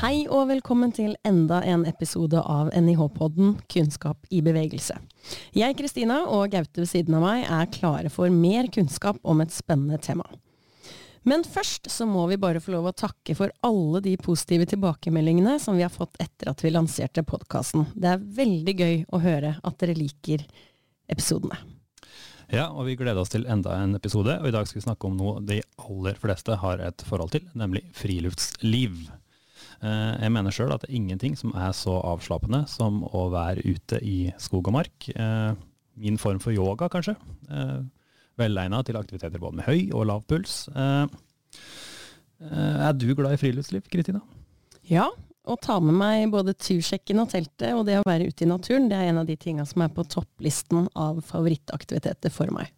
Hei og velkommen til enda en episode av NIH-podden Kunnskap i bevegelse. Jeg, Kristina, og Gaute ved siden av meg er klare for mer kunnskap om et spennende tema. Men først så må vi bare få lov å takke for alle de positive tilbakemeldingene som vi har fått etter at vi lanserte podkasten. Det er veldig gøy å høre at dere liker episodene. Ja, og vi gleder oss til enda en episode, og i dag skal vi snakke om noe de aller fleste har et forhold til, nemlig friluftsliv. Eh, jeg mener sjøl at det er ingenting som er så avslappende som å være ute i skog og mark. Eh, min form for yoga, kanskje. Eh, Velegna til aktiviteter både med høy og lav puls. Er du glad i friluftsliv, Kristina? Ja, å ta med meg både tursjekken og teltet og det å være ute i naturen, det er en av de tinga som er på topplisten av favorittaktiviteter for meg.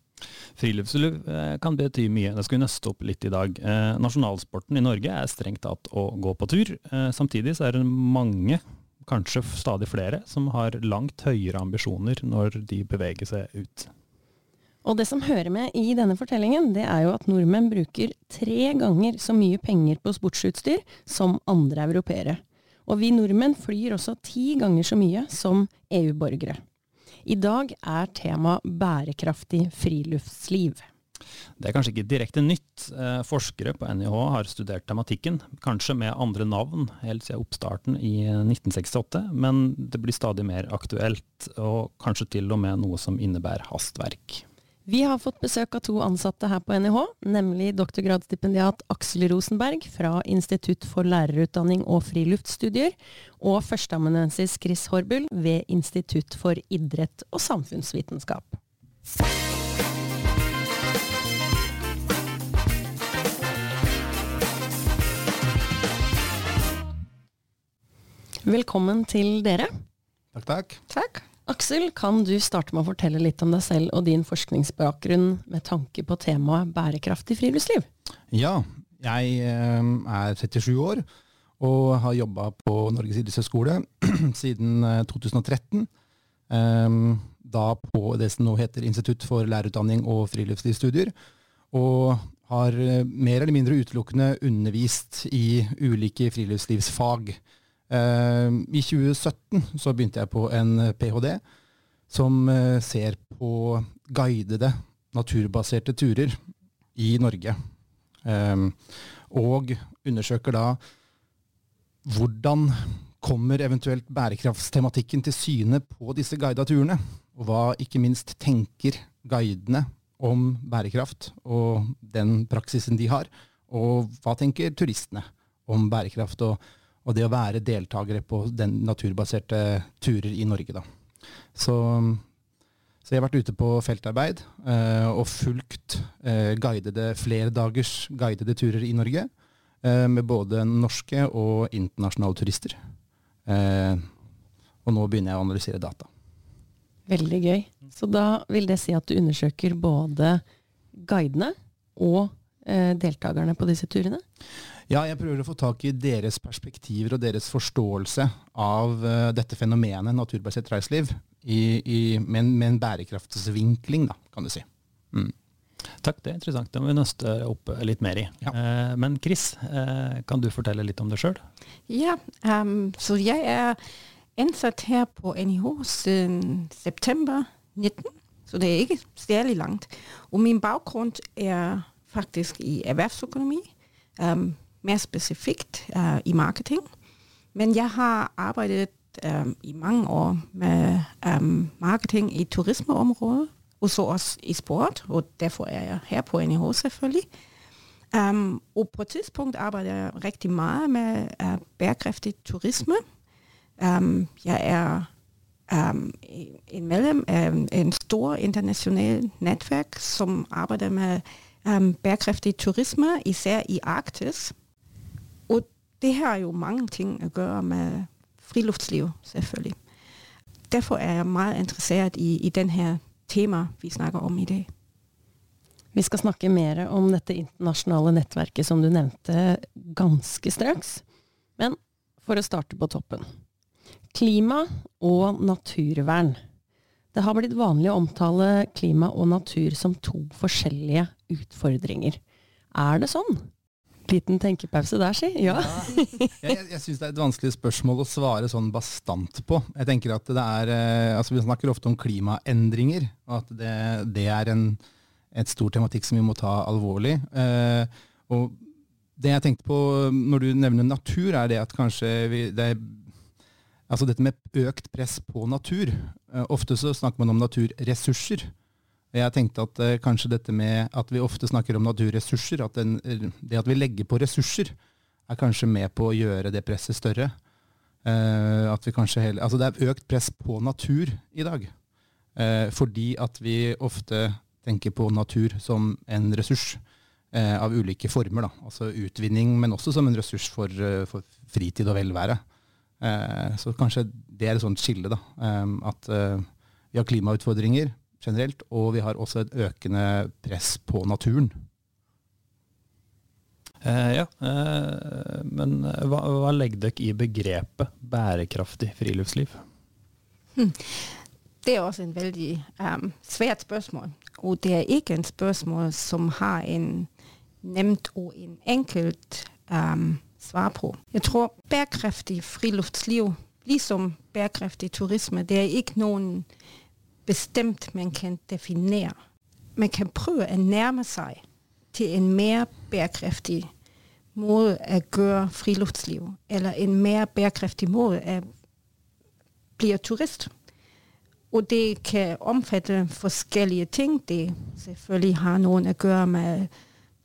Friluftsliv eh, kan bety mye. Det skal vi nøste opp litt i dag. Eh, nasjonalsporten i Norge er strengt tatt å gå på tur. Eh, samtidig så er det mange, kanskje stadig flere, som har langt høyere ambisjoner når de beveger seg ut. Og det som hører med i denne fortellingen, det er jo at nordmenn bruker tre ganger så mye penger på sportsutstyr som andre europeere. Og vi nordmenn flyr også ti ganger så mye som EU-borgere. I dag er tema bærekraftig friluftsliv. Det er kanskje ikke direkte nytt. Eh, forskere på NIH har studert tematikken, kanskje med andre navn helt siden oppstarten i 1968, men det blir stadig mer aktuelt, og kanskje til og med noe som innebærer hastverk. Vi har fått besøk av to ansatte her på NIH, nemlig doktorgradsstipendiat Aksel Rosenberg fra Institutt for lærerutdanning og friluftsstudier, og førsteamanuensis Chris Horbull ved Institutt for idrett og samfunnsvitenskap. Velkommen til dere. Takk, takk. Takk. Aksel, kan du starte med å fortelle litt om deg selv og din forskningsbakgrunn med tanke på temaet bærekraftig friluftsliv? Ja, jeg eh, er 37 år og har jobba på Norges idrettshøgskole siden 2013. Eh, ehm, da på det som nå heter Institutt for lærerutdanning og friluftslivsstudier. Og har eh, mer eller mindre utelukkende undervist i ulike friluftslivsfag. Ehm, I 2017 så begynte jeg på en ph.d. som eh, ser på guidede, naturbaserte turer i Norge. Ehm, og undersøker da hvordan kommer eventuelt bærekraftstematikken til syne på disse guida turene? Og hva ikke minst tenker guidene om bærekraft og den praksisen de har? Og hva tenker turistene om bærekraft og og det å være deltakere på den naturbaserte turer i Norge. Da. Så, så jeg har vært ute på feltarbeid eh, og fulgt eh, guidede, flere dagers guidede turer i Norge. Eh, med både norske og internasjonale turister. Eh, og nå begynner jeg å analysere data. Veldig gøy. Så da vil det si at du undersøker både guidene og eh, deltakerne på disse turene? Ja, jeg prøver å få tak i deres perspektiver og deres forståelse av uh, dette fenomenet naturbasert reiseliv i, i, med, en, med, en, bærekraftsvinkling, da, kan du si. Mm. Takk, det er interessant. Det må vi nøste opp litt mer i. Ja. Uh, men Chris, uh, kan du fortelle litt om deg sjøl? Ja, um, så jeg er ansatt her på NIH siden september 19, så det er ikke særlig langt. Og min bakgrunn er faktisk i erhvervsøkonomi. Um, mere spesifikt uh, i marketing. Men jeg har arbeidet um, i mange år med um, marketing i turismeområdet, og så også i sport, og derfor er jeg her på NIH selvfølgelig. Um, og på et tidspunkt arbeider jeg riktig mye med uh, bærekraftig turisme. Jeg er en medlem av en stor internasjonal nettverk som arbeider med bæredygtig turisme, især i Arktis det har jo mange ting å gjøre med friluftsliv, selvfølgelig. Derfor er jeg veldig interessert i, i denne temaet tema, vi snakker om i dag. Vi skal snakke mer om dette internasjonale nettverket som du nevnte ganske straks. Men for å starte på toppen. Klima og naturvern. Det har blitt vanlig å omtale klima og natur som to forskjellige utfordringer. Er det sånn? Liten tenkepause der, si. Ja. jeg jeg, jeg syns det er et vanskelig spørsmål å svare sånn bastant på. Jeg tenker at det er, eh, altså Vi snakker ofte om klimaendringer, og at det, det er en, et stor tematikk som vi må ta alvorlig. Eh, og det jeg tenkte på når du nevner natur, er det at kanskje vi, det er Altså dette med økt press på natur. Eh, ofte så snakker man om naturressurser. Jeg tenkte at eh, kanskje dette med at vi ofte snakker om naturressurser, at den, det at vi legger på ressurser, er kanskje med på å gjøre det presset større. Eh, at vi kanskje hele, altså det er økt press på natur i dag. Eh, fordi at vi ofte tenker på natur som en ressurs eh, av ulike former. Da. Altså utvinning, men også som en ressurs for, eh, for fritid og velvære. Eh, så kanskje det er et sånt skille. da, At vi har klimautfordringer generelt, og vi har også et økende press på naturen. Eh, ja, eh, men hva, hva legger dere i begrepet bærekraftig friluftsliv? Hm. Det er også en veldig um, svært spørsmål. Og det er ikke en spørsmål som har en nemt og en enkelt um, svar på. Jeg tror bærekraftig friluftsliv, liksom bærekraftig turisme, det er ikke noen bestemt man kan definere. Man kan prøve å nærme seg til en mer bærekraftig måte å gjøre friluftsliv, eller en mer bærekraftig måte å bli turist. Og det kan omfatte forskjellige ting. Det selvfølgelig har noen å gjøre med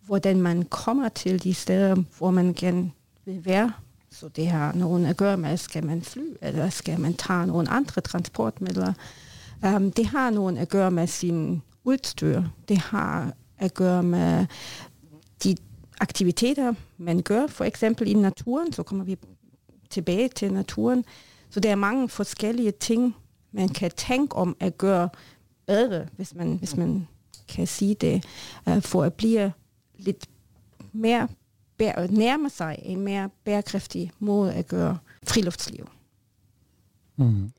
hvordan man kommer til de steder hvor man kan vil være. Så det har noen å gjøre med skal man fly, eller skal man ta noen andre transportmidler. Um, det har noen å gjøre med sin utstyr. Det har å gjøre med de aktiviteter man gjør, f.eks. i naturen. Så kommer vi tilbake til naturen. Så det er mange forskjellige ting man kan tenke om å gjøre bedre, hvis man, hvis man kan si det, uh, for å bli litt mer nærme seg en mer bærekraftig måte å gjøre friluftsliv. Mm.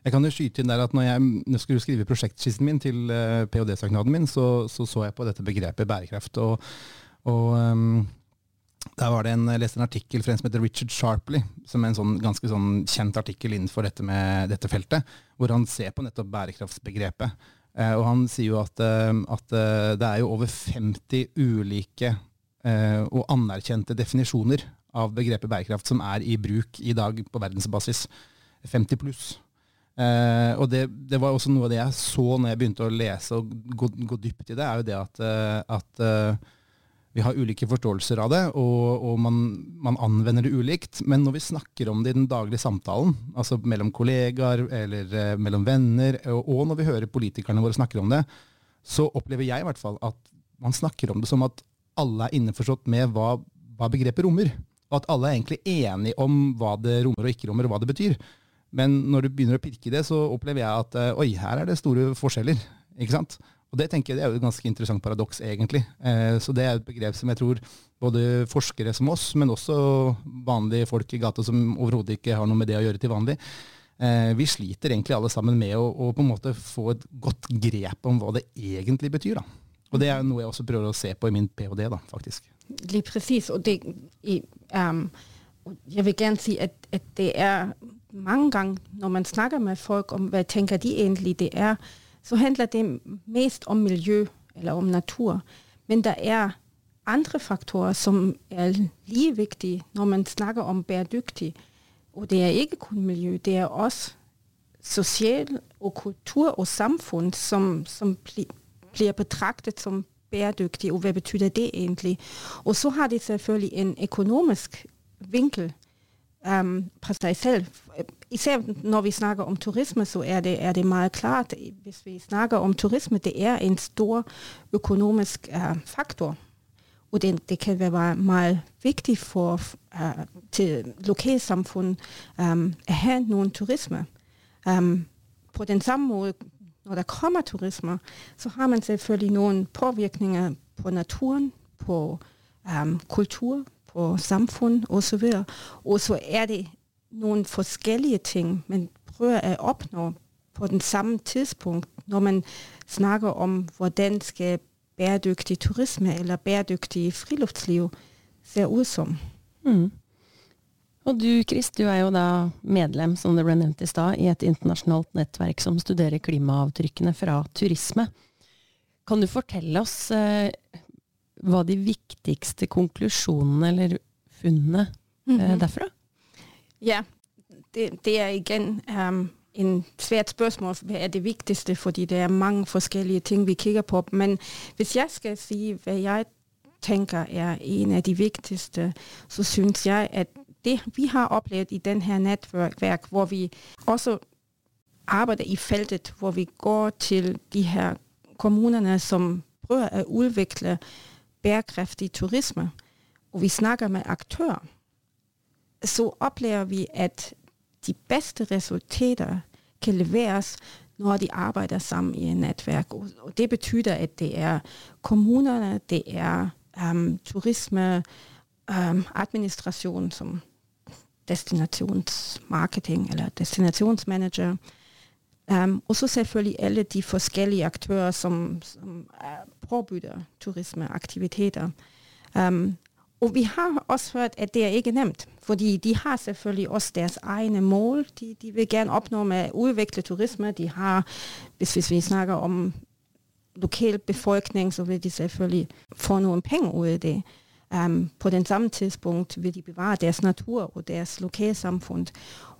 Jeg kan jo skyte inn der at når jeg skulle skrive prosjektskissen min til uh, ph.d.-søknaden min, så, så, så jeg på dette begrepet bærekraft. Og, og um, der var det en, jeg leste en artikkel fra en som heter Richard Sharpley, som er en sånn, ganske sånn kjent artikkel innenfor dette, med, dette feltet, hvor han ser på nettopp bærekraftsbegrepet. Uh, og han sier jo at, uh, at uh, det er jo over 50 ulike og anerkjente definisjoner av begrepet bærekraft som er i bruk i dag på verdensbasis. 50 pluss. Uh, og det, det, var også noe av det jeg så når jeg begynte å lese og gå, gå dypt i det, er jo det at, uh, at uh, vi har ulike forståelser av det, og, og man, man, anvender det ulikt. Men når vi snakker om det i den daglige samtalen, altså mellom kollegaer eller mellom venner, og, og, når vi hører politikerne våre snakker om det, så opplever jeg i hvert fall at man snakker om det som at alle er innforstått med hva, hva begrepet rommer. Og at alle er egentlig enige om hva det rommer og ikke rommer, og hva det betyr. Men når du begynner å pirke i det, så opplever jeg at eh, oi, her er det store forskjeller. ikke sant? Og det tenker jeg det er jo et ganske interessant paradoks, egentlig. Eh, så det er et begrep som jeg tror både forskere som oss, men også vanlige folk i gata som overhodet ikke har noe med det å gjøre til vanlig, eh, vi sliter egentlig alle sammen med å, å, på en måte få et godt grep om hva det egentlig betyr. da. Og det er noe jeg også prøver å se på i min ph.d., da, faktisk. Litt presis. Og det, um, jeg vil gjerne si at, at det er mange ganger, når man snakker med folk om hva tenker de egentlig det er, så handler det mest om miljø eller om natur. Men det er andre faktorer som er like viktige når man snakker om bæredyktig. Og det er ikke kun miljø, det er også sosial og kultur og samfunn som, som blir betraktet som bæredyktig, og hva betyr det egentlig? Og så har de selvfølgelig en økonomisk vinkel um, på seg selv. Især når vi snakker om turisme, så er det, er det meget klart. Hvis vi snakker om turisme, det er en stor økonomisk uh, faktor. Og det, det, kan være meget viktig for uh, til lokalsamfunn um, å ha noen turisme. Um, på den samme måte, når det kommer turisme, så har man selvfølgelig noen påvirkninger på naturen, på um, kultur, på samfunn osv. Og, og så er det noen forskjellige ting man prøver å oppnå på den samme tidspunkt når man snakker om hvordan skal bæredyktig turisme eller bæredyktig friluftsliv ser ut som. Mm. Og du Chris, du er jo da medlem, som det ble nevnt i stad, i et internasjonalt nettverk som studerer klimaavtrykkene fra turisme. Kan du fortelle oss hva de viktigste konklusjonene eller funnene eh, Mhm. derfra? Ja, det, det er igjen um, en svært spørsmål. Hva er det viktigste? Fordi det er mange forskellige ting, vi kikker på. Men hvis jeg skal si hva jeg tenker er en av de viktigste, så synes jeg, at det vi har opplevd i dette nettverk, hvor vi også arbejder i feltet, hvor vi går til de her kommunerne, som prøver at udvikle bæredygtig turisme, og vi snakker med aktører, så oplever vi, at de bedste resultater kan leveres, når de arbejder sammen i et netværk. Og det betyder, at det er kommunerne, det er um, turisme, um, administration som destinationsmarketing eller destinationsmanager. Um, og så selvfølgelig alle de forskellige aktører, som, som påbyder turismeaktiviteter. Um, og vi har også hørt, at det er ikke nemt, fordi de har selvfølgelig også deres egne mål. De, de vil gerne oppnå med å utvikle turisme. De har, hvis, hvis vi snakker om lokal befolkning, så vil de selvfølgelig få noen penger ut av det. Um, på den samme tidspunkt vil de bevare deres natur og deres lokalsamfunn.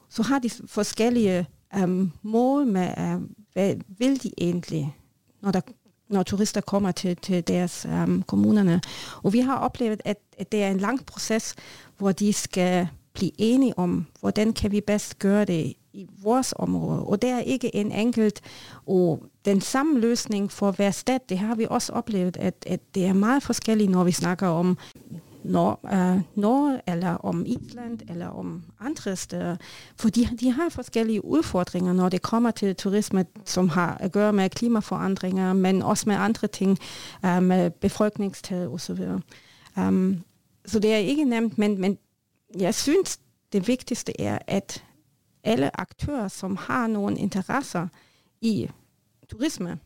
Så har de forskellige um, mål med, uh, hva vil de egentlig, når der når turister kommer til, til deres um, kommunene. Og vi har opplevd at, at det er en lang prosess hvor de skal bli enige om, hvordan kan vi best gøre det i vårt område. Og det er ikke en enkelt, og den samme løsning for hver stat, det har vi også opplevd, at, at det er meget forskjellig når vi snakker om Nor eh, Norge, eller om Island, eller om andre steder. For de, de har forskellige utfordringer når det kommer til turisme, som har å gjøre med klimaforandringer, men også med andre ting, eh, med befolkningstall osv. Um, så det er ikke nevnt, men, men jeg synes, det viktigste er, at alle aktører, som har noen interesser i turisme,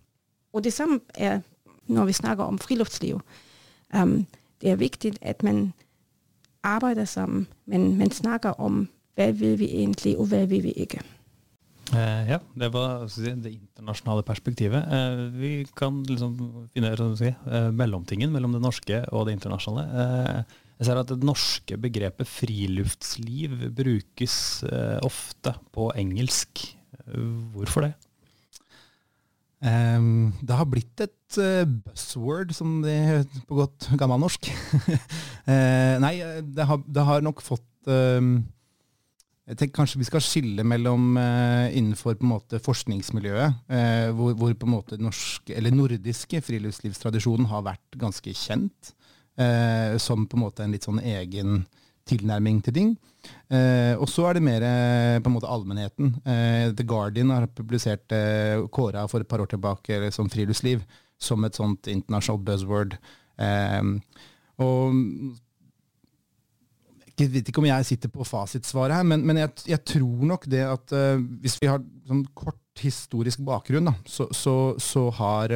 og det samme er, når vi snakker om friluftsliv, um, det er vigtigt, at man arbejder sammen, men man snakker om, hva vil vi egentlig, og hva vil vi ikke. Eh, ja, det var det internasjonale perspektivet. Eh, vi kan liksom finne si, eh, mellomtingen mellom det norske og det internasjonale. Eh, jeg ser at det norske begrepet friluftsliv brukes eh, ofte på engelsk. Hvorfor det? Um, det har blitt et uh, buzzword, som det heter på godt gammelnorsk. uh, nei, det har, det har, nok fått um, Jeg tenker kanskje vi skal skille mellom uh, innenfor på en måte forskningsmiljøet, hvor, hvor, på en måte norsk, eller nordiske friluftslivstradisjonen har vært ganske kjent, som på en måte en litt sånn egen tilnærming til ting. Eh, og så er det mer eh, på en måte allmennheten. Eh, The Guardian har publisert eh, Kåra for et par år tilbake som friluftsliv som et sånt internasjonalt buzzword. og jeg vet ikke om jeg sitter på fasitsvaret her, men, men jeg, jeg, tror nok det at hvis vi har sånn kort historisk bakgrunn, da, så, så, så har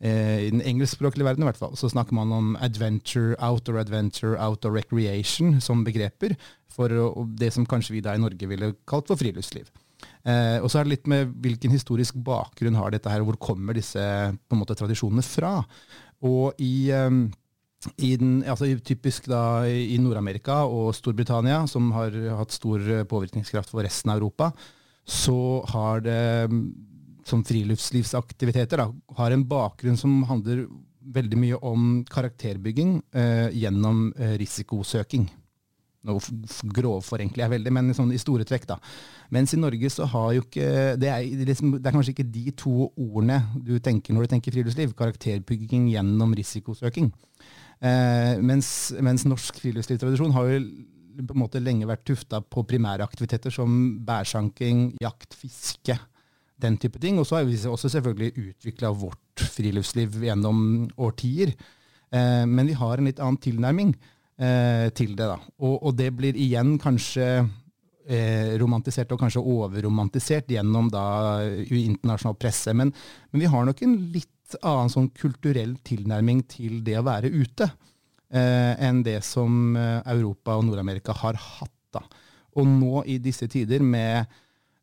i den engelskspråklige verden i hvert fall, så snakker man om adventure, outdoor adventure, outdoor recreation som begreper for det som kanskje vi da i Norge ville kalt for friluftsliv. Eh, og så er det litt med hvilken historisk bakgrunn har dette her, og hvor kommer disse på en måte, tradisjonene fra. Og i, Eh, i den, altså typisk da i Nord-Amerika og Storbritannia, som har hatt stor påvirkningskraft for resten av Europa, så har det som friluftslivsaktiviteter da, har en bakgrunn som handler veldig mye om karakterbygging eh, gjennom eh, risikosøking. Nå grovforenkler jeg veldig, men sånn i store trekk. da. Mens i Norge så har jo ikke det er, liksom, det er, kanskje ikke de to ordene du tenker når du tenker friluftsliv. Karakterbygging gjennom risikosøking. Eh, mens, mens, norsk friluftslivstradisjon har jo på en måte lenge vært tufta på primære aktiviteter som bærsanking, jakt, fiske den type ting. Og så har vi også selvfølgelig utvikla vårt friluftsliv gjennom årtier. Eh, men vi har en litt annen tilnærming eh, til det. da. Og, og, det blir igjen kanskje eh, romantisert og kanskje overromantisert gjennom da internasjonal presse. Men, men, vi har nok en litt annen sånn kulturell tilnærming til det å være ute. eh, enn det som eh, Europa og Nord-Amerika har hatt. da. Og nå i disse tider med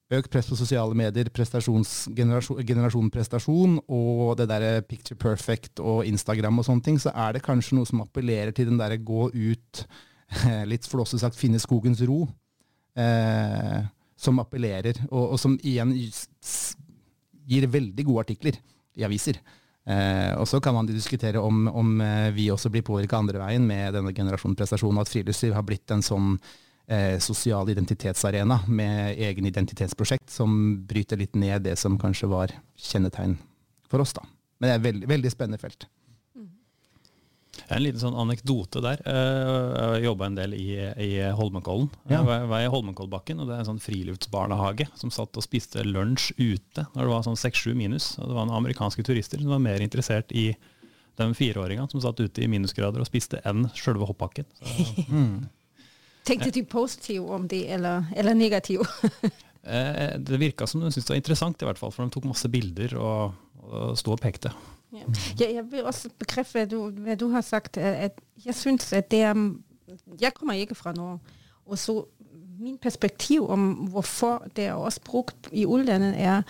økt press på sosiale medier, generasjon, prestasjon og det derre picture perfect og Instagram og sånne ting, så er det kanskje noe som appellerer til den derre gå ut, litt flåsete sagt, finne skogens ro, eh, som appellerer, og, og, som igjen gir veldig gode artikler i aviser. Eh, og så kan man diskutere om, om eh, vi også blir påvirka andre veien med denne generasjonen prestasjon, og at friluftsliv har blitt en sånn eh, sosial identitetsarena med egen identitetsprosjekt som bryter litt ned det som kanskje var kjennetegn for oss. da. Men det er et veldig, veldig spennende felt. En liten sånn anekdote der. Jeg jobba en del i, i Holmenkollen. Jeg Jeg var i Holmenkollbakken, og det er en sånn friluftsbarnehage som satt og spiste lunsj ute når det var sånn seks-sju minus. Og det var noen amerikanske turister som var mer interessert i de fireåringene som satt ute i minusgrader og spiste enn sjølve hoppbakken. Så, mm. Tenkte du positivt om det, eller, eller negativt? Eh, det virka som de syntes det var interessant, i hvert fall, for de tok masse bilder og, og sto og pekte. Ja. ja. jeg vil også bekrefte hva du, har sagt. at Jeg syns at det er Jeg kommer ikke fra Norge. Og så min perspektiv om hvorfor det er også brukt i utlandet, er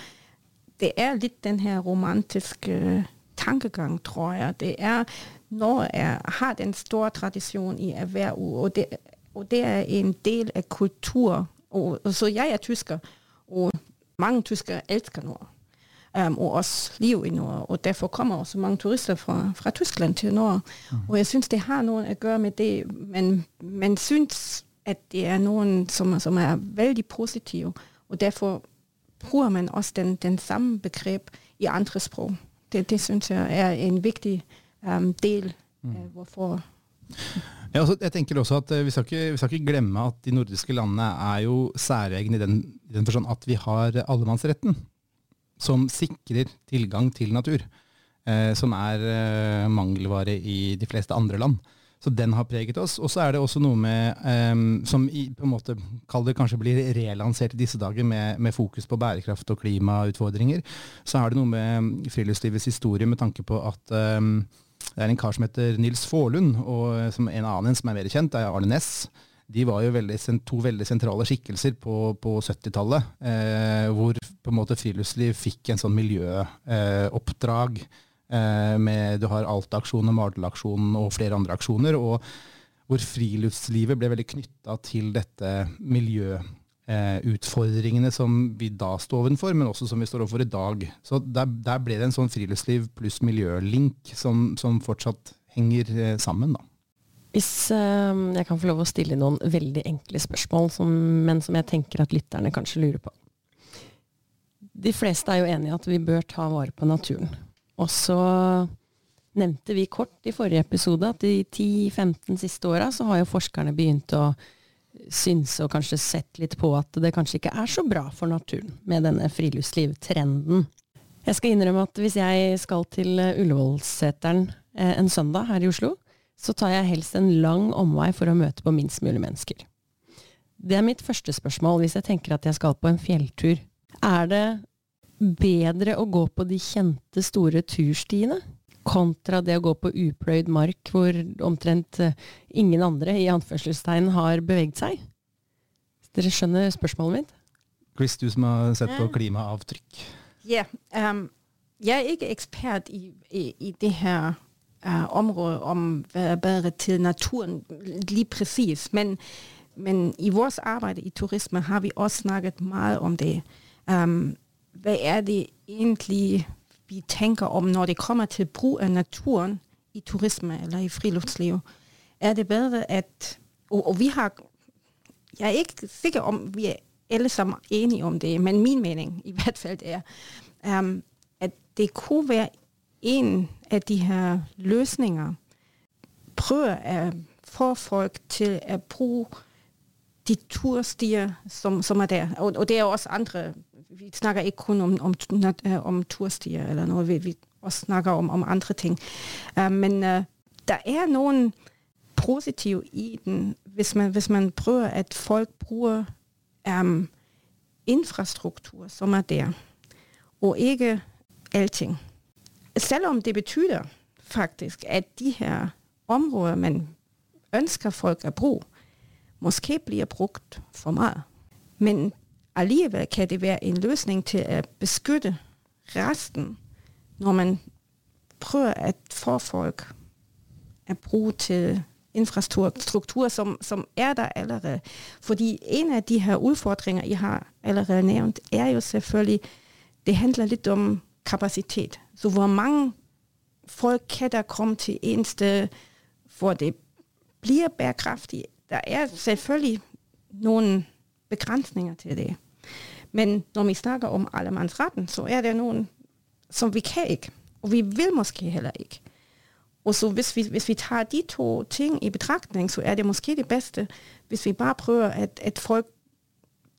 det er litt den her romantiske tankegang, tror jeg. Det er Norge har den store tradisjon i erhverv, og det og det er en del av kultur. Og, og så jeg er tysker, og mange tyskere elsker Nord. Um, og også liv i Nord. Og derfor kommer også mange turister fra, fra Tyskland til Nord. Mm. Og jeg syns det har noe å gjøre med det. Men man syns at det er noen som, som, er veldig positive. Og derfor bruker man også den, den samme begrep i andre språk. Det, det syns jeg er en viktig um, del av mm. hvorfor ja, også, jeg tenker også at eh, vi skal, ikke, vi skal, ikke, glemme at de nordiske landene er jo særegne i den, i den forstand at vi har allemannsretten, som sikrer tilgang til natur. Eh, som er eh, mangelvare i de fleste andre land. Så den har preget oss. Og så er det også noe med, eh, som i, på en måte, kall det kanskje blir relansert i disse dager, med, med, fokus på bærekraft og klimautfordringer. Så er det noe med friluftslivets historie med tanke på at eh, det er en kar som heter Nils Faalund, og som en annen som er mer kjent, er Arne Næss. De var jo veldig, to veldig sentrale skikkelser på, på 70-tallet, eh, hvor på en måte friluftsliv fikk en sånn miljøoppdrag. Eh, med Du har Alta-aksjonen, Mardal-aksjonen og flere andre aksjoner. og hvor friluftslivet ble veldig knytta til dette miljøet eh, utfordringene som vi da står overfor, men også som vi står overfor i dag. Så der, der ble det en sånn friluftsliv pluss miljølink som, som fortsatt henger eh, sammen. da. Hvis eh, jeg kan få lov å stille noen veldig enkle spørsmål, som, men som jeg tenker at lytterne kanskje lurer på. De fleste er jo enige i at vi bør ta vare på naturen. Og så nevnte vi kort i forrige episode at de 10-15 siste åra så har jo forskerne begynt å synse og kanskje sett litt på at det kanskje ikke er så bra for naturen med denne friluftslivtrenden. Jeg skal innrømme at hvis jeg skal til Ullevålseteren eh, en søndag her i Oslo, så tar jeg helst en lang omvei for å møte på minst mulig mennesker. Det er mitt første spørsmål hvis jeg tenker at jeg skal på en fjelltur. Er det bedre å gå på de kjente, store turstiene? Kontra det å gå på upløyd mark hvor omtrent eh, ingen andre i anførselstegn har beveget seg? Dere skjønner spørsmålet mitt? Chris, du som har sett på klimaavtrykk. Ja, yeah, um, jeg er ikke ekspert i, i, i det her uh, området om hva er bedre til naturen, lige presis. Men, men i vårt arbeid i turisme har vi også snakket mye om det. Um, hva er det egentlig vi tenker om når det kommer til bruk av naturen i turisme eller i friluftsliv, er det bedre at og, og, vi har Jeg er ikke sikker om vi er alle sammen enige om det, men min mening i hvert fall er um, at det kunne være en av de her løsninger prøve å få folk til å bruke de turstier som, som er der. Og, og, det er også andre vi snakker ikke kun om, om, om turstier eller noe, vi, vi snakker om, om andre ting. Uh, men uh, der er noen positive i den, hvis man, hvis man prøver at folk bruker um, infrastruktur som er der, og ikke allting. Selv om det betyr faktisk at de her områder, man ønsker folk at bruke, måske blir brukt for mye. Men alligevel kan det være en løsning til at beskytte resten, når man prøver at få folk at bruge til infrastruktur, som, som er der allerede. Fordi en af de her udfordringer, I har allerede nævnt, er jo selvfølgelig, det handler lidt om kapacitet. Så hvor mange folk kan der komme til en sted, hvor det bliver bærekraftigt. Der er selvfølgelig nogle begrænsninger til det. Men når vi snakker om allemannsretten, så er det noen som vi kan ikke. Og vi vil måske heller ikke. Og så hvis vi, hvis vi tar de to ting i betragtning, så er det måske det bedste, hvis vi bare prøver, at, at folk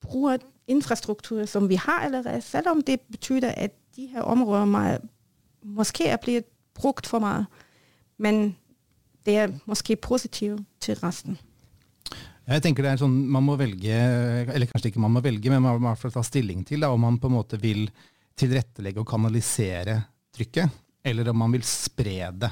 bruger infrastruktur, som vi har allerede, selvom det betyder, at de her områdene måske er blitt brukt for mye. Men det er måske positivt til resten. Jeg tenker det er sånn, Man må velge, eller kanskje ikke man må velge, men man må i hvert fall ta stilling til da, om man på en måte vil tilrettelegge og kanalisere trykket, eller om man vil spre det.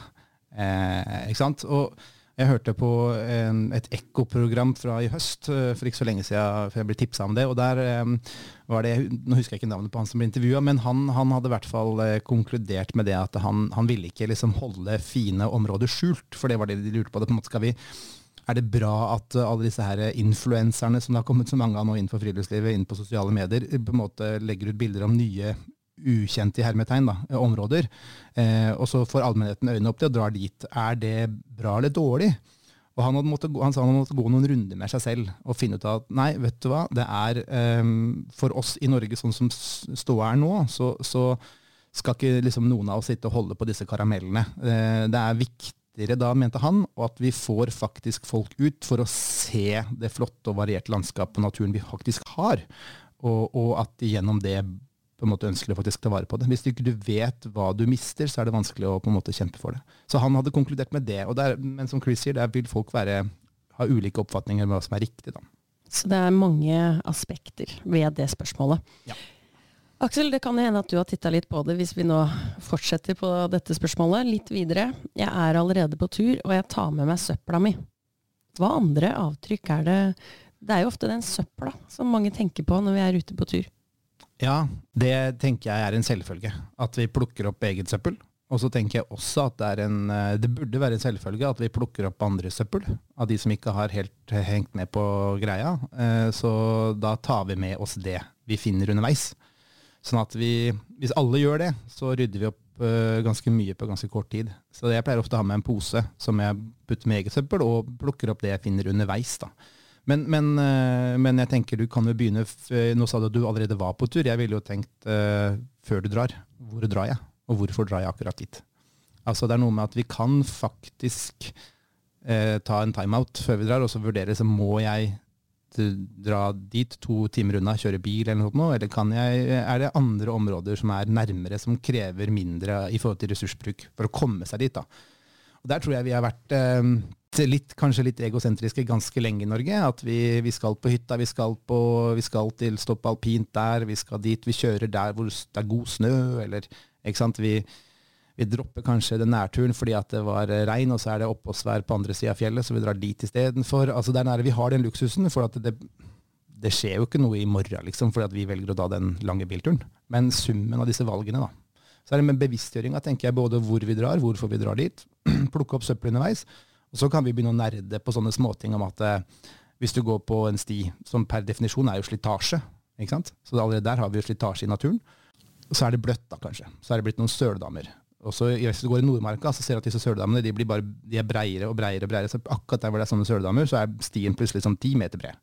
Eh, ikke sant? Og jeg hørte på en, et ekkoprogram fra i høst, eh, for ikke så lenge siden, for jeg ble tipsa om det. og der eh, var det, Nå husker jeg ikke navnet på han som ble intervjua, men han, han, hadde i hvert fall eh, konkludert med det at han, han ville ikke liksom holde fine områder skjult, for det var det de lurte på. det på en måte skal vi er det bra at alle disse her influenserne som det har kommet så mange av nå innenfor friluftslivet, inn på sosiale medier, på en måte legger ut bilder om nye ukjente hermetegn da, områder, eh, og så får allmennheten øynene opp til og drar dit. Er det bra eller dårlig? Og han, måtte, han, sa han måtte gå noen runder med seg selv og finne ut av at nei, vet du hva, det er um, for oss i Norge sånn som ståa er nå, så, så skal ikke liksom noen av oss sitte og holde på disse karamellene. Uh, det er viktigere da, mente han, og at vi får faktisk folk ut for å se det flotte og varierte landskapet og naturen vi faktisk har, og, og at gjennom det på en måte ønsker å faktisk ta vare på det. Hvis du ikke vet hva du mister, så er det vanskelig å på en måte kjempe for det. Så han hadde konkludert med det. Der, men som Chris sier, der vil folk være, ha ulike oppfatninger om hva som er riktig. Da. Så det er mange aspekter ved det spørsmålet. Ja. Aksel, det kan hende at du har titta litt på det hvis vi nå fortsetter på dette spørsmålet litt videre. Jeg er allerede på tur, og jeg tar med meg søpla mi. Hva andre avtrykk er det Det er jo ofte den søpla som mange tenker på når vi er ute på tur. Ja, det tenker jeg er en selvfølge. At vi plukker opp eget søppel. Og så tenker jeg også at det, er en, eh, det burde være en selvfølge at vi plukker opp andres søppel. Av de som ikke har helt hengt med på greia. Eh, så da tar vi med oss det vi finner underveis. Sånn at vi, hvis alle gjør det, så rydder vi opp eh, ganske mye på ganske kort tid. Så jeg pleier ofte å ha med en pose som jeg putter med eget søppel, og plukker opp det jeg finner underveis. da. Men, men, eh, men, jeg tenker du kan jo begynne Nå sa du at du allerede var på tur. Jeg ville jo tenkt uh, før du drar, hvor drar jeg? Og hvorfor drar jeg akkurat dit? Altså Det er noe med at vi kan faktisk uh, ta en timeout før vi drar, og så vurdere så må jeg dra dit to timer unna, kjøre bil eller noe, eller kan jeg, er det andre områder som er nærmere, som krever mindre i forhold til ressursbruk for å komme seg dit? da. Og Der tror jeg vi har vært eh, litt, kanskje litt egosentriske ganske lenge i Norge. At vi, vi skal på hytta, vi skal, på, vi skal til Stopp alpint der, vi skal dit, vi kjører der hvor det er god snø, eller ikke sant. Vi, vi dropper kanskje den nærturen fordi at det var regn, og så er det oppholdsvær på andre sida av fjellet, så vi drar dit istedenfor. Altså vi har den luksusen, for at det, det skjer jo ikke noe i morgen, liksom, fordi at vi velger å ta den lange bilturen. Men summen av disse valgene, da. Så er det med bevisstgjøringa, tenker jeg, både hvor vi drar, hvorfor vi drar dit. Plukke opp søppel underveis. Og så kan vi begynne å nerde på sånne småting om at eh, hvis du går på en sti som per definisjon er jo slitasje, ikke sant? så allerede der har vi jo slitasje i naturen, så er det bløtt, da kanskje. Så er det blitt noen søldammer. Og så Hvis du går i Nordmarka, så ser du at disse søldammene de blir bare, de er breiere og breiere. og breiere, så Akkurat der hvor det er sånne søldammer, så er stien plutselig sånn ti meter bred.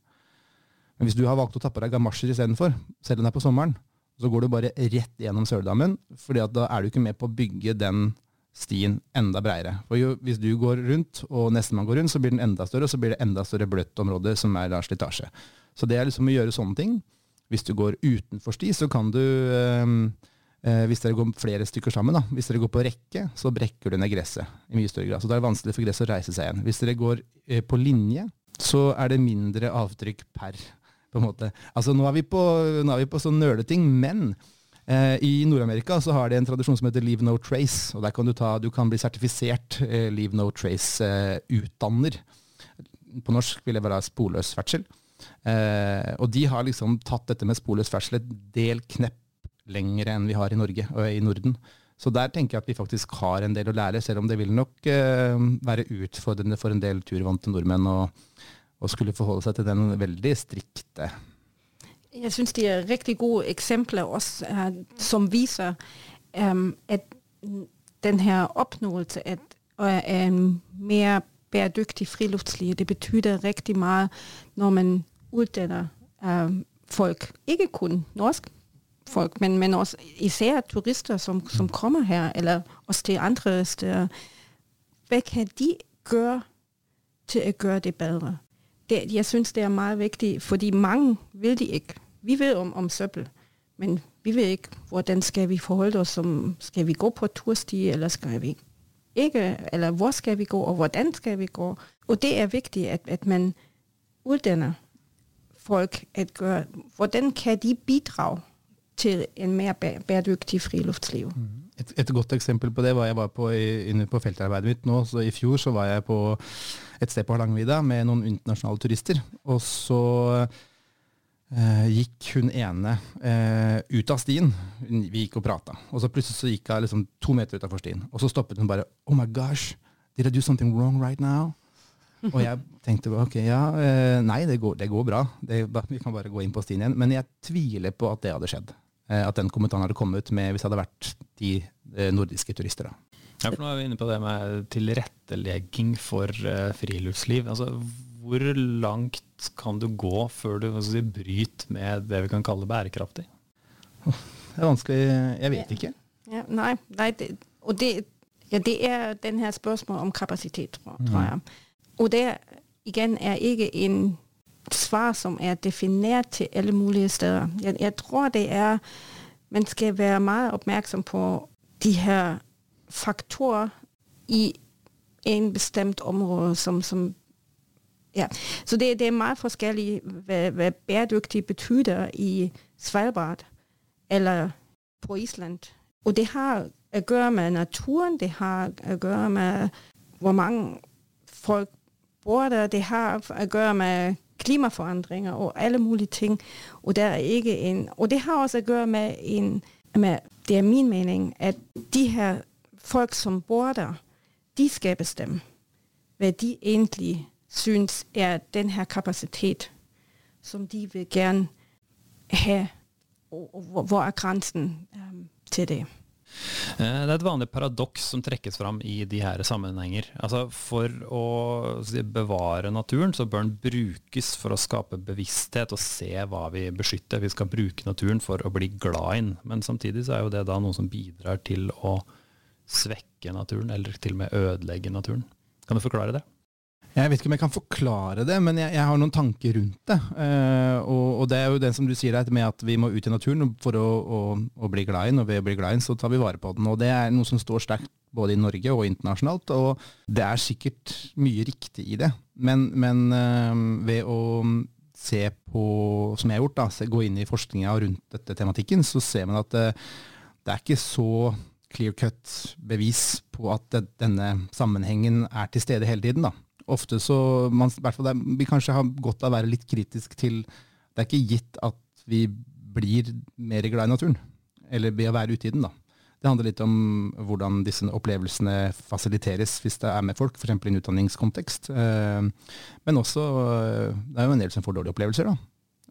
Men hvis du har valgt å ta på deg gamasjer istedenfor, selv om det er på sommeren, så går du bare rett gjennom søldammen, fordi da er du ikke med på å bygge den stien enda breiere. For jo, hvis du går rundt, og nestemann går rundt, så blir den enda større, og så blir det enda større bløtt område som er da slitasje. Så det er liksom å gjøre sånne ting. Hvis du går utenfor sti, så kan du eh, eh, Hvis dere går flere stykker sammen, da, hvis dere går på rekke, så brekker du ned gresset i mye større grad. Så da er det vanskelig for gresset å reise seg igjen. Hvis dere går eh, på linje, så er det mindre avtrykk per på en måte. Altså Nå er vi på, er vi på sånn nøleting, men Eh, I Nord-Amerika så har de en tradisjon som heter Leave No Trace. og der kan Du ta, du kan bli sertifisert eh, Leave No Trace-utdanner. På norsk vil det være sporløs ferdsel. Eh, og de har liksom tatt dette med sporløs ferdsel et del knepp lenger enn vi har i Norge og i Norden. Så der tenker jeg at vi faktisk har en del å lære, selv om det vil nok eh, være utfordrende for en del turvante nordmenn å, skulle forholde seg til den veldig strikte Jeg syns de er riktig gode eksempler også, uh, som viser um, at den her oppnåelse av en mer bæredygtig friluftsliv, det betyr riktig mye når man utdanner uh, folk, ikke kun norsk folk, men, men også især turister som, som kommer her, eller også til andre steder. Hva kan de gjøre til å gjøre det bedre? Det, jeg syns det er meget viktig, fordi mange vil de ikke. Vi vet om, om søppel, men vi vet ikke hvordan skal vi forholde oss som Skal vi gå på tursti, eller skal vi ikke? Eller hvor skal vi gå, og hvordan skal vi gå? Og det er viktig at, at man utdanner folk at gøre Hvordan kan de bidrage til en mer bæredyktig friluftsliv. Mm. Et, et, godt eksempel på det var jeg var på i, på feltarbeidet mitt nå. så I fjor så var jeg på et sted på Hardangervidda med noen internasjonale turister. Og så eh, gikk hun ene eh, ut av stien. Vi gikk og prata. Og så plutselig så gikk hun liksom to meter utafor stien. Og så stoppet hun bare. Oh my gosh, did I do something wrong right now? Og jeg tenkte ok, ja, eh, nei, det går, det går bra. Det, vi kan bare gå inn på stien igjen. Men jeg tviler på at det hadde skjedd. Eh, at den kommentaren hadde kommet med hvis det hadde vært de eh, nordiske turister. Da. Ja, for nå er vi inne på det med tilrettelegging for uh, friluftsliv. Altså, hvor langt kan du gå før du si, bryter med det vi kan kalle bærekraftig? Det er vanskelig Jeg vet ikke. Ja, nei, nei det, og det, ja, det er den her spørsmålet om kapasitet, tror, tror mm. jeg. Og det igjen er ikke en svar som er definert til alle mulige steder. Jeg, jeg tror det er Man skal være meget oppmerksom på de her faktorer i en bestemt område som, som ja. Så det, det, er meget forskjellig hva, hva bæredyktig betyr i Svalbard eller på Island. Og det har å gjøre med naturen, det har å gjøre med hvor mange folk bor der. Det har å gjøre med klimaforandringer og alle mulige ting. Og, der er ikke en, og det har også å gjøre med, en, med det er min mening, at de her folk som bor der, de skal bestemme hva de egentlig syns er den her kapasitet som de vil gjerne ha, og hvor er grensen um, til det. Eh, det er et vanlig paradoks som trekkes fram i de her sammenhenger. Altså For å bevare naturen, så bør den brukes for å skape bevissthet og se hva vi beskytter. Vi skal bruke naturen for å bli glad i den. Men samtidig så er jo det da noe som bidrar til å svekke naturen, eller til og med ødelegge naturen. Kan du forklare det? Jeg vet ikke om jeg kan forklare det, men jeg, jeg har noen tanker rundt det. Uh, og, og, det er jo den som du sier med at vi må ut i naturen for å, å, å bli glad i den. Og ved å bli glad i den, så tar vi vare på den. Og det er noe som står sterkt både i Norge og internasjonalt. Og det er sikkert mye riktig i det. Men, men uh, ved å se på, som jeg har gjort, da, gå inn i forskninga rundt dette tematikken, så ser man at uh, det er ikke så clear cut bevis på at det, denne sammenhengen er til stede hele tiden. da ofte så man, det, Vi kanskje har godt av å være litt kritisk til Det er ikke gitt at vi blir mer glad i naturen, eller ved å være ute i den. da. Det handler litt om hvordan disse opplevelsene fasiliteres hvis det er med folk, f.eks. i en utdanningskontekst. Eh, men også Det er jo en del som får dårlige opplevelser da,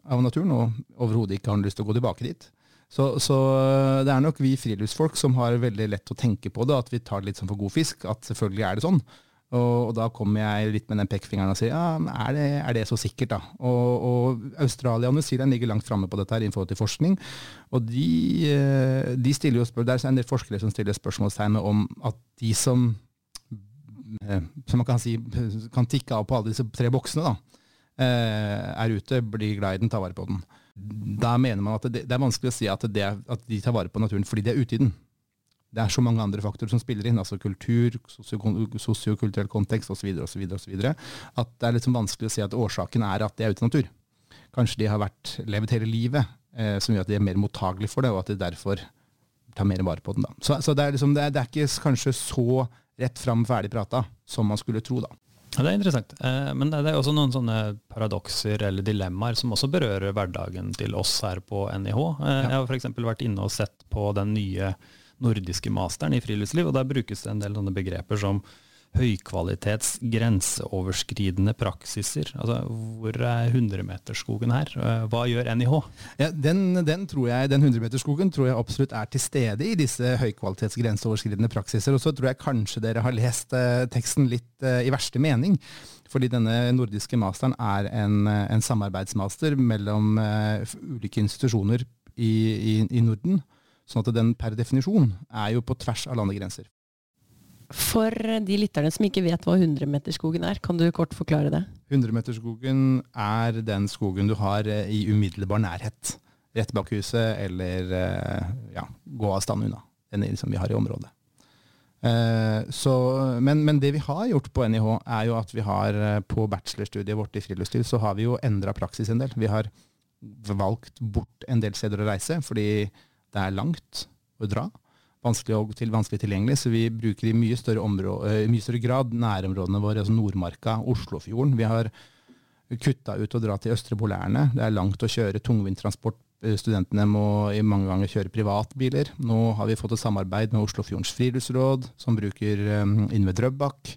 av naturen, og overhodet ikke har lyst til å gå tilbake dit. Så, så, det er nok vi friluftsfolk som har veldig lett å tenke på det, at vi tar det litt sånn for god fisk. At selvfølgelig er det sånn. Og, og, da kommer jeg litt med den pekefingeren og sier ja, er det, er det så sikkert, da? Og, og, Australia og New Zealand ligger langt framme på dette her i forhold til forskning. Og de, eh, de stiller jo spør, Det er en del forskere som stiller spørsmålstegn om at de som eh, som man kan si kan tikke av på alle disse tre boksene, da, eh, er ute, blir glad i den, tar vare på den. Da mener man at det, det er vanskelig å si at, det, at de tar vare på naturen fordi de er ute i den det er så mange andre faktorer som spiller inn, altså kultur, sosiokulturell kontekst osv., osv., osv., at det er liksom vanskelig å si at årsaken er at de er ute i natur. kanskje de har vært levd hele livet, eh, som gjør at de er mer mottagelige for det, og at de derfor tar mer vare på den. da. Så, så det, er liksom, det, er, det, er ikke kanskje så rett fram ferdig prata som man skulle tro, da. Ja, Det er interessant. Eh, men det er også noen sånne paradokser eller dilemmaer som også berører hverdagen til oss her på NIH. Eh, jeg har f.eks. vært inne og sett på den nye nordiske masteren i friluftsliv, og der brukes det en del sånne begreper som høykvalitets grenseoverskridende praksiser. Altså, hvor er 100-meterskogen her? Eh, hva gjør NIH? Ja, den, den, tror jeg, den 100-meterskogen tror jeg absolutt er til stede i disse høykvalitets grenseoverskridende praksiser. Og så tror jeg kanskje dere har lest eh, teksten litt eh, i verste mening. Fordi denne nordiske masteren er en, en samarbeidsmaster mellom uh, ulike institusjoner i, i, i Norden. Sånn at den per definisjon er jo på tvers av landegrenser. For de lytterne som ikke vet hva 100-meterskogen er, kan du kort forklare det? 100-meterskogen er den skogen du har eh, i umiddelbar nærhet. Rett bak huset, eller eh, ja, gå av stand unna. Den som vi har i området. Eh, så, men, men, det vi har gjort på NIH, er jo at vi har på bachelorstudiet vårt i friluftsliv, så har vi jo endra praksis en del. Vi har valgt bort en del steder å reise, fordi det er langt å dra vanskelig, og til, vanskelig tilgjengelig, så vi bruker i mye større, område, mye større grad nærområdene våre, altså Nordmarka, Oslofjorden. Vi har kutta ut å dra til Østre Polærne. Det er langt å kjøre tungvintransport. Studentene må i mange ganger kjøre privatbiler. Nå har vi fått et samarbeid med Oslofjordens friluftsråd, som bruker inn ved Drøbak.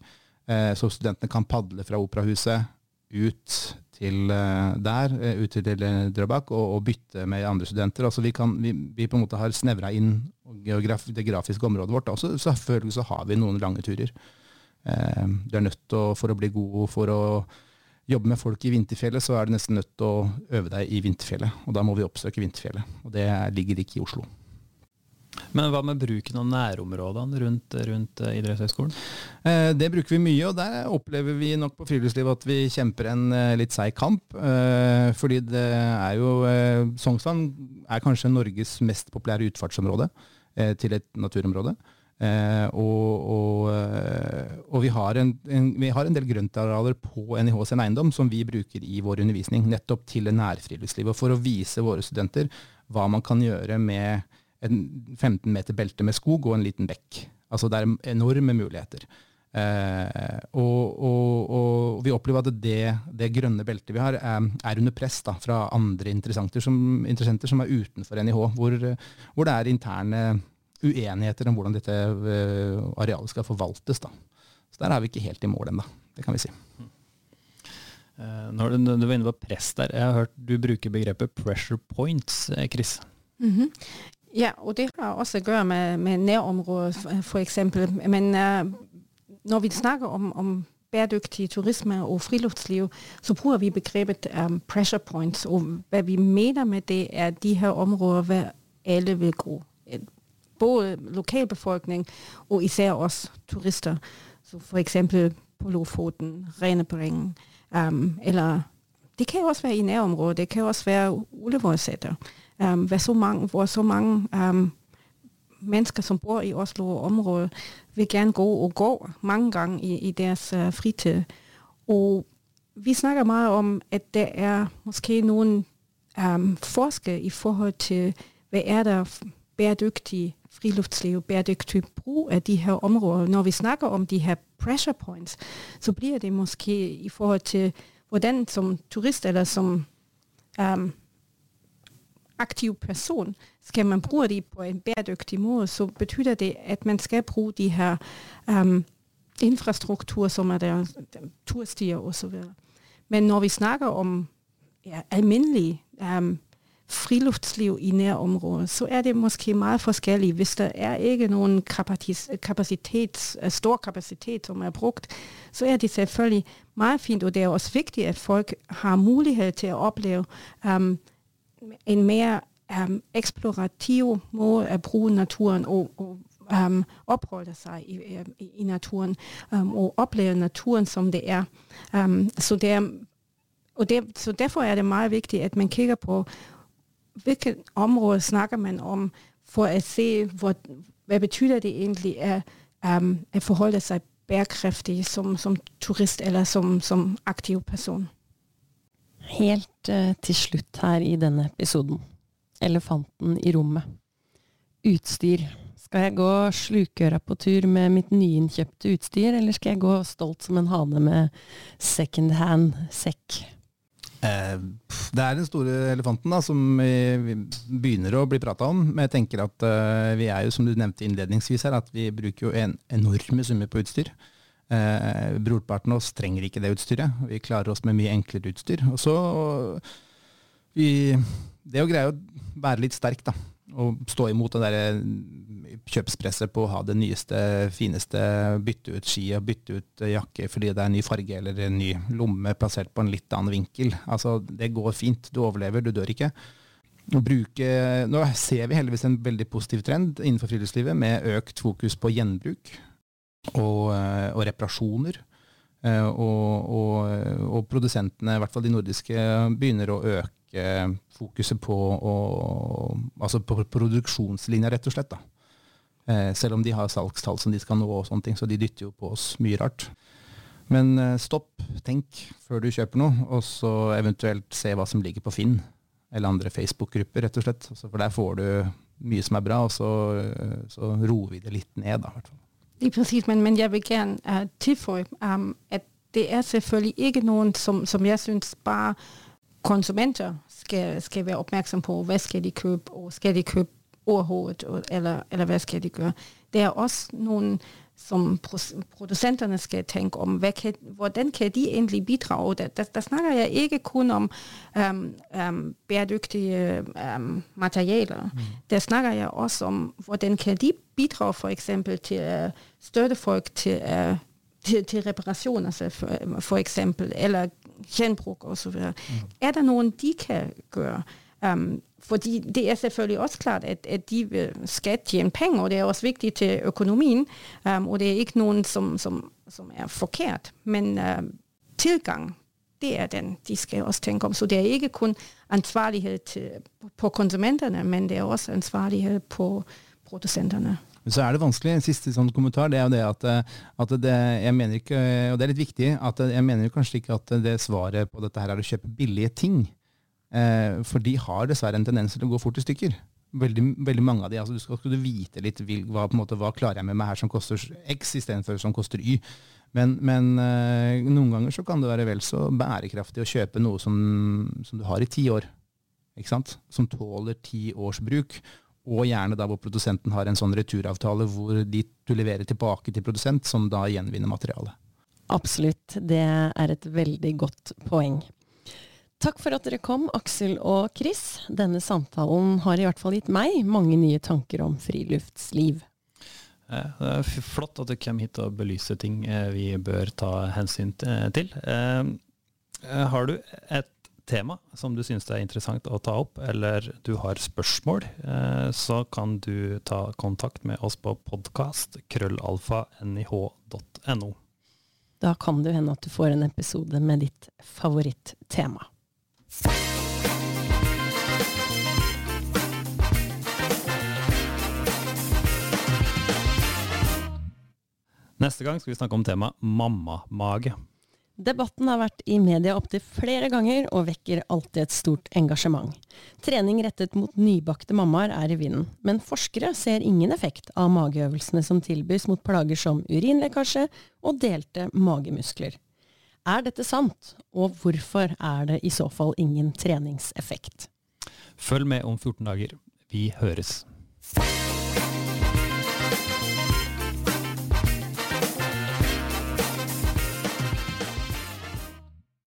Så studentene kan padle fra Operahuset ut til der, ut til Drøbak, og, og, bytte med andre studenter. Altså vi, kan, vi, vi på en måte har snevra inn geograf, det grafiske området vårt. Også, selvfølgelig så har vi noen lange turer. Eh, du er nødt til, For å bli god for å jobbe med folk i vinterfjellet, så er du nesten nødt til å øve deg i vinterfjellet. Og da må vi oppsøke vinterfjellet. Og det ligger ikke i Oslo. Men hva med bruken av nærområdene rundt, rundt idrettshøgskolen? idrettshøyskolen? Eh, det bruker vi mye, og der opplever vi nok på friluftslivet at vi kjemper en eh, litt seig kamp. Eh, fordi det er jo eh, Sognsvann er kanskje Norges mest populære utfartsområde. Eh, til et naturområde. Eh, og, og, eh, og vi, har en, en, vi, har en, del grøntarealer på NIH sin eiendom som vi bruker i vår undervisning, nettopp til nærfriluftslivet. For å vise våre studenter hva man kan gjøre med en 15 meter belte med skog og en liten bekk. Altså det er enorme muligheter. Eh, og, og, og, vi opplever at det, det grønne beltet vi har, er, er under press da, fra andre interessenter som, interessenter som er utenfor NIH, hvor, hvor, det er interne uenigheter om hvordan dette uh, arealet skal forvaltes. Da. Så der er vi ikke helt i mål ennå, det kan vi si. Uh, når du, du, var inne på press der, jeg har hørt du bruker begrepet 'pressure points', Chris. Mm -hmm. Ja, og det har også å gjøre med, med nærområdet, f.eks. Men uh, når vi snakker om, om bæredygtig turisme og friluftsliv, så bruker vi begrepet um, pressure points. Og hva vi mener med det, er de her områder hvor alle vil gå. Både lokalbefolkning og især oss turister. Så f.eks. på Lofoten, Renebringen. Um, eller det kan også være i nærområdet. Det kan også være Ullevålseter. Hvor så mange, hvor så mange mennesker, som bor i Oslo-området, vil gerne gå og gå mange ganger i, i deres uh, fritid. Og vi snakker meget om, at der er måske nogle um, forskel i forhold til, hvad er der bæredygtig friluftsliv, bæredygtig brug af de her områder. Når vi snakker om de her pressure points, så bliver det måske i forhold til, hvordan som turist eller som um, aktiv person skal man bruke det på en bæredygtig måte, så betyder det, at man skal bruke de her um, infrastruktur, som er der, turstier osv. Men når vi snakker om ja, almindelig um, friluftsliv i nærområdet, så er det måske veldig forskjellig. Hvis det er ikke noen kapacitet, stor kapacitet, som er brukt, så er det selvfølgelig veldig fint, og det er også viktig at folk har mulighet til å oppleve um, en mere um, eksplorativ måte å bruke naturen og, og um, oppholde seg i, i, i naturen um, og oppleve naturen som det er. Um, så, det det, så derfor er det meget viktig at man kigger på, hvilket område snakker man om, for å se, hvor, hva betyder det egentlig at, um, forholde seg bærekraftig som, som turist eller som, som aktiv person. Helt eh, til slutt her i denne episoden. Elefanten i rommet. Utstyr. Skal jeg gå slukøra på tur med mitt nyinnkjøpte utstyr, eller skal jeg gå stolt som en hane med second hand sekk? Eh, det er den store elefanten da, som vi begynner å bli prata om. Men jeg tenker at uh, vi er jo, som du nevnte innledningsvis her, at vi bruker jo en enorme summer på utstyr. Eh, Brorparten av oss trenger ikke det utstyret. Vi klarer oss med mye enklere utstyr. Og så vi, Det å greie å være litt sterk, da. Og stå imot det der kjøpspresset på å ha det nyeste, fineste, bytte ut ski og bytte ut jakke fordi det er ny farge eller en ny lomme plassert på en litt annen vinkel. Altså, det går fint. Du overlever, du dør ikke. Bruke, nå ser vi heldigvis en veldig positiv trend innenfor friluftslivet med økt fokus på gjenbruk og, eh, og reparasjoner. Eh, og, og, og, produsentene, i hvert fall de nordiske, begynner å øke fokuset på, og, altså på produksjonslinja, rett og slett. da. Eh, selv om de har salgstall som de skal nå, og sånne ting, så de dytter jo på oss mye rart. Men stopp, tenk før du kjøper noe, og så eventuelt se hva som ligger på Finn eller andre Facebook-grupper, rett og slett. For der får du mye som er bra, og så, så roer vi det litt ned, da, i hvert fall. Lige præcis, men, men jeg vil gerne uh, tilføje, um, at det er selvfølgelig ikke nogen, som, som jeg synes bare konsumenter skal, skal være opmærksom på, hvad skal de købe, og skal de købe overhovedet, eller, eller hvad skal de gøre. Det er også nogle som produsentene skal tenke om, kan, hvordan kan de egentlig bidra? Og det, det, det snakker jeg ikke kun om um, um, bæredygtige um, materialer. Mm. Det snakker jeg også om, hvordan kan de bidra eksempel til uh, støtte folk til, uh, til, til reparasjoner, f.eks., for eller gjenbruk osv. Mm. Er det noen de kan gøre? Um, fordi det er selvfølgelig også klart, at, at de skal tjene penge, og det er også viktig til økonomien. Um, og det er ikke noen som, som, som er forkert. Men uh, tilgang, det er den, de skal også tenke om. Så det er ikke kun ansvarlighet til, på konsumentene, men det er også ansvarlighet på produsenterne. Så er det vanskelig. En siste sånn kommentar det er jo det at, at det, jeg mener ikke, og det er litt viktig, at jeg mener kanskje ikke at det svaret på dette her er å kjøpe billige ting. Eh, for de har dessverre en tendens til å gå fort i stykker. Veldig, veldig mange av de, altså du skal, skal du vite litt hva, måte, hva, klarer jeg med meg her som koster X istedenfor som koster Y. Men, men eh, noen ganger så kan det være vel så bærekraftig å kjøpe noe som, som du har i ti år. Ikke sant? Som tåler ti års bruk. Og gjerne da hvor produsenten har en sånn returavtale hvor de, du leverer tilbake til produsent, som da gjenvinner materialet. Absolutt. Det er et veldig godt poeng. Takk for at dere kom, Aksel og Chris. Denne samtalen har i hvert fall gitt meg mange nye tanker om friluftsliv. Det er flott at du kommer hit og belyser ting eh, vi bør ta hensyn til. Eh, eh, har du et tema som du syns er interessant å ta opp, eller du har spørsmål, så kan du ta kontakt med oss på podkast krøllalfa.nih.no. Da kan det hende at du får en episode med ditt favorittema. Neste gang skal vi snakke om temaet mammamage. Debatten har vært i media opptil flere ganger og vekker alltid et stort engasjement. Trening rettet mot nybakte mammaer er i vinden, men forskere ser ingen effekt av mageøvelsene som tilbys mot plager som urinlekkasje og delte magemuskler. Er dette sant, og hvorfor er det i så fall ingen treningseffekt? Følg med om 14 dager. Vi høres.